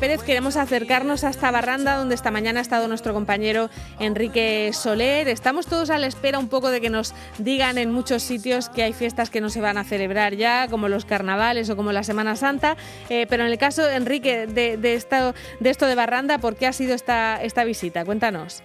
Pérez, queremos acercarnos a esta barranda donde esta mañana ha estado nuestro compañero Enrique Soler. Estamos todos a la espera un poco de que nos digan en muchos sitios que hay fiestas que no se van a celebrar ya, como los carnavales o como la Semana Santa. Eh, pero en el caso, Enrique, de, esto, de esto de barranda, ¿por qué ha sido esta visita? Cuéntanos.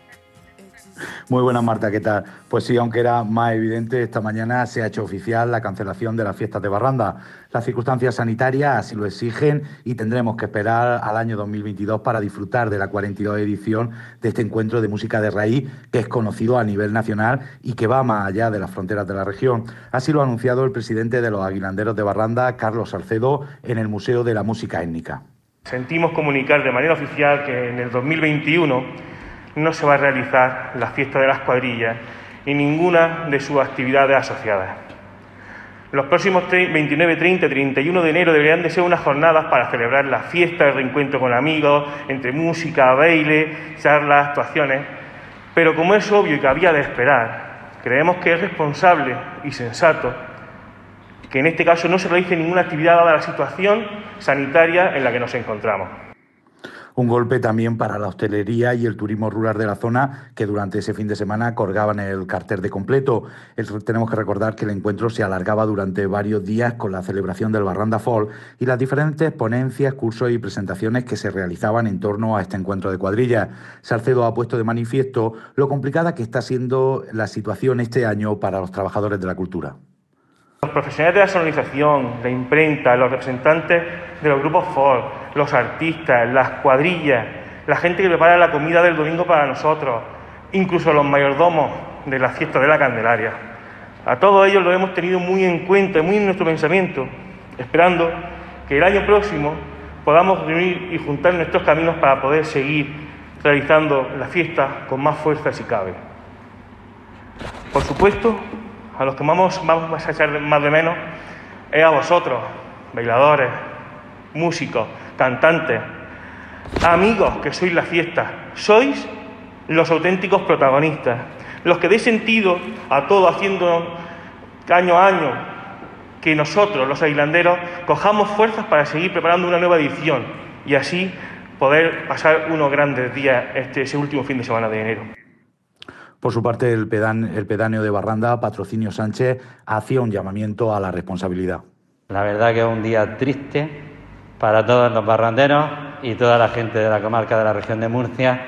Muy buenas, Marta, ¿qué tal? Pues sí, aunque era más evidente, esta mañana se ha hecho oficial la cancelación de las fiestas de Barranda. Las circunstancias sanitarias así lo exigen y tendremos que esperar al año 2022 para disfrutar de la 42 edición de este encuentro de música de raíz que es conocido a nivel nacional y que va más allá de las fronteras de la región. Así lo ha anunciado el presidente de los Aguilanderos de Barranda, Carlos Salcedo, en el Museo de la Música Étnica. Sentimos comunicar de manera oficial que en el 2021 no se va a realizar la fiesta de las cuadrillas y ninguna de sus actividades asociadas. Los próximos 29, 30 y 31 de enero deberían de ser unas jornadas para celebrar la fiesta, el reencuentro con amigos, entre música, baile, charlas, actuaciones. Pero como es obvio y que había de esperar, creemos que es responsable y sensato que en este caso no se realice ninguna actividad dada la situación sanitaria en la que nos encontramos. Un golpe también para la hostelería y el turismo rural de la zona, que durante ese fin de semana colgaban el cartel de completo. tenemos que recordar que el encuentro se alargaba durante varios días con la celebración del Barranda Fall y las diferentes ponencias, cursos y presentaciones que se realizaban en torno a este encuentro de cuadrillas. Salcedo ha puesto de manifiesto lo complicada que está siendo la situación este año para los trabajadores de la cultura. Los profesionales de la sonorización, la imprenta, los representantes de los grupos Ford, los artistas, las cuadrillas, la gente que prepara la comida del domingo para nosotros, incluso los mayordomos de la fiesta de la Candelaria. A todos ellos lo hemos tenido muy en cuenta, muy en nuestro pensamiento, esperando que el año próximo podamos reunir y juntar nuestros caminos para poder seguir realizando la fiesta con más fuerza si cabe. Por supuesto, a los que vamos, vamos a echar más de menos es a vosotros, bailadores, músicos, cantantes, amigos que sois la fiesta. Sois los auténticos protagonistas, los que deis sentido a todo haciendo año a año que nosotros, los ailanderos, cojamos fuerzas para seguir preparando una nueva edición y así poder pasar unos grandes días este, ese último fin de semana de enero. Por su parte, el, pedáneo de Barranda, Patrocinio Sánchez, hacía un llamamiento a la responsabilidad. La verdad que es un día triste para todos los barranderos y toda la gente de la comarca de la región de Murcia.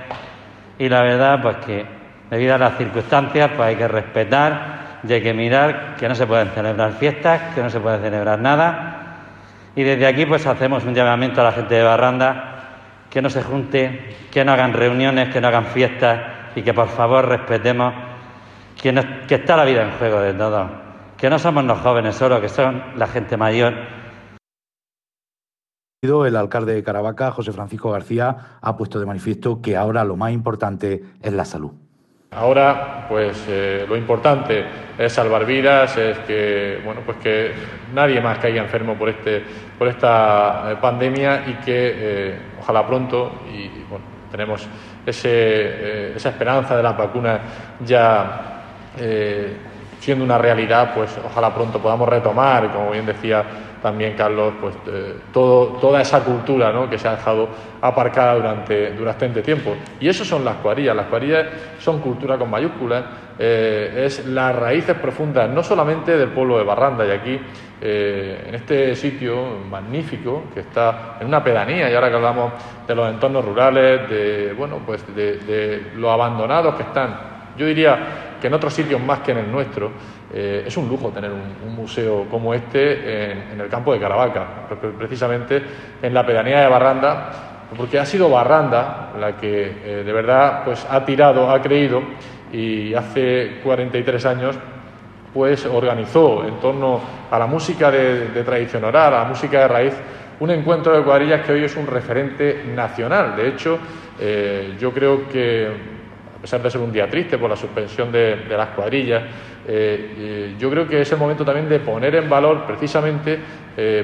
Y la verdad, pues que debido a las circunstancias, pues hay que respetar y hay que mirar que no se pueden celebrar fiestas, que no se puede celebrar nada. Y desde aquí, pues hacemos un llamamiento a la gente de Barranda que no se junte, que no hagan reuniones, que no hagan fiestas y que por favor respetemos que, está la vida en juego de todos, que no somos los jóvenes solo, que son la gente mayor. El alcalde de Caravaca, José Francisco García, ha puesto de manifiesto que ahora lo más importante es la salud. Ahora, pues eh, lo importante es salvar vidas, es que bueno, pues que nadie más caiga enfermo por este, por esta eh, pandemia y que eh, ojalá pronto y bueno, tenemos esa esperanza de la vacuna ya siendo una realidad, pues ojalá pronto podamos retomar, como bien decía también Carlos, pues eh, todo, toda esa cultura que se ha dejado aparcada durante, durante tiempo. Y eso son las cuadrillas. Las cuadrillas son cultura con mayúsculas, es las raíces profundas, no solamente del pueblo de Barranda, y aquí eh, en este sitio magnífico que está en una pedanía y ahora que hablamos de los entornos rurales, de bueno pues de, los abandonados que están, yo diría que en otros sitios más que en el nuestro eh, es un lujo tener un, museo como este en, el campo de Caravaca, precisamente en la pedanía de Barranda, porque ha sido Barranda la que eh, de verdad pues ha tirado, ha creído y hace 43 años pues organizó en torno a la música de, tradición oral, a la música de raíz, un encuentro de cuadrillas que hoy es un referente nacional. De hecho, eh, yo creo que, a pesar de ser un día triste por la suspensión de, las cuadrillas, eh, eh, yo creo que es el momento también de poner en valor precisamente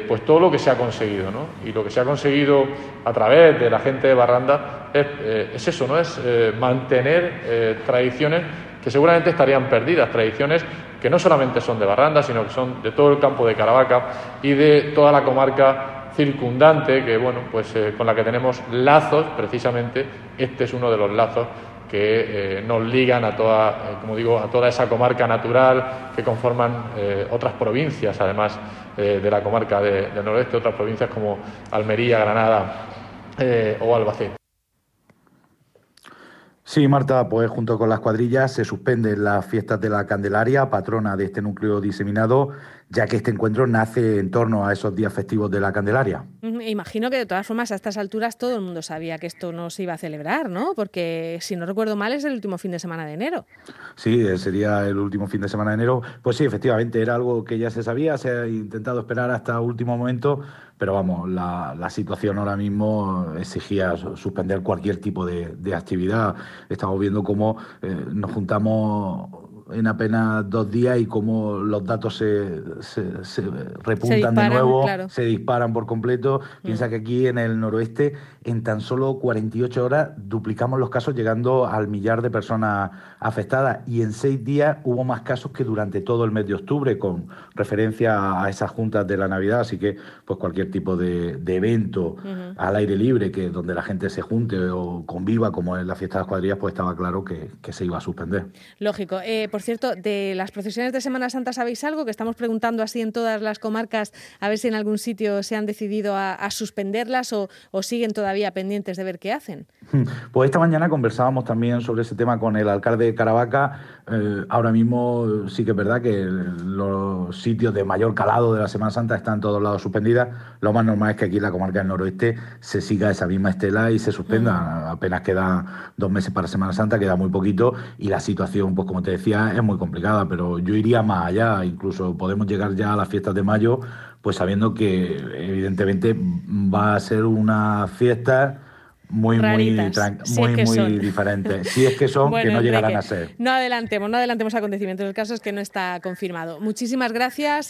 pues todo lo que se ha conseguido. ¿no? Y lo que se ha conseguido a través de la gente de Barranda es, es eso, ¿no? es mantener tradiciones que seguramente estarían perdidas, tradiciones que no solamente son de Barranda, sino que son de todo el campo de Caravaca y de toda la comarca circundante que, bueno, pues eh, con la que tenemos lazos, precisamente, este es uno de los lazos que eh, nos ligan a toda, eh, como digo, a toda esa comarca natural que conforman otras provincias, además de la comarca del noroeste, otras provincias como Almería, Granada o Albacete. Sí, Marta, pues junto con las cuadrillas se suspenden las fiestas de la Candelaria, patrona de este núcleo diseminado, ya que este encuentro nace en torno a esos días festivos de la Candelaria. Imagino que de todas formas a estas alturas todo el mundo sabía que esto no se iba a celebrar, ¿no? Porque si no recuerdo mal es el último fin de semana de enero. Sí, sería el último fin de semana de enero. Pues sí, efectivamente, era algo que ya se sabía, se ha intentado esperar hasta último momento, pero vamos, la, situación ahora mismo exigía suspender cualquier tipo de, actividad. Estamos viendo cómo eh, nos juntamos en apenas dos días y cómo los datos se, se, repuntan de nuevo, se disparan por completo. Mm. Piensa que aquí en el noroeste, en tan solo 48 horas, duplicamos los casos llegando al millar de personas afectadas y en seis días hubo más casos que durante todo el mes de octubre, con referencia a esas juntas de la Navidad. Así que, pues cualquier tipo de, evento al aire libre, que donde la gente se junte o conviva, como en la fiesta de las cuadrillas, pues estaba claro que, se iba a suspender. Lógico. Eh, por cierto, de las procesiones de Semana Santa, ¿sabéis algo? Que estamos preguntando así en todas las comarcas, a ver si en algún sitio se han decidido a, suspenderlas o, siguen todavía pendientes de ver qué hacen. Pues esta mañana conversábamos también sobre ese tema con el alcalde de Caravaca. Eh, ahora mismo sí que es verdad que los sitios de mayor calado de la Semana Santa están todos lados suspendidas. Lo más normal es que aquí en la comarca del noroeste se siga esa misma estela y se suspenda. Apenas quedan dos meses para Semana Santa, queda muy poquito y la situación, pues como te decía, es muy complicada, pero yo iría más allá, incluso podemos llegar ya a las fiestas de mayo, pues sabiendo que evidentemente va a ser una fiesta muy, muy, muy, muy diferente. Si es que son, que no llegarán a ser. No adelantemos, no adelantemos acontecimientos. El caso es que no está confirmado. Muchísimas gracias.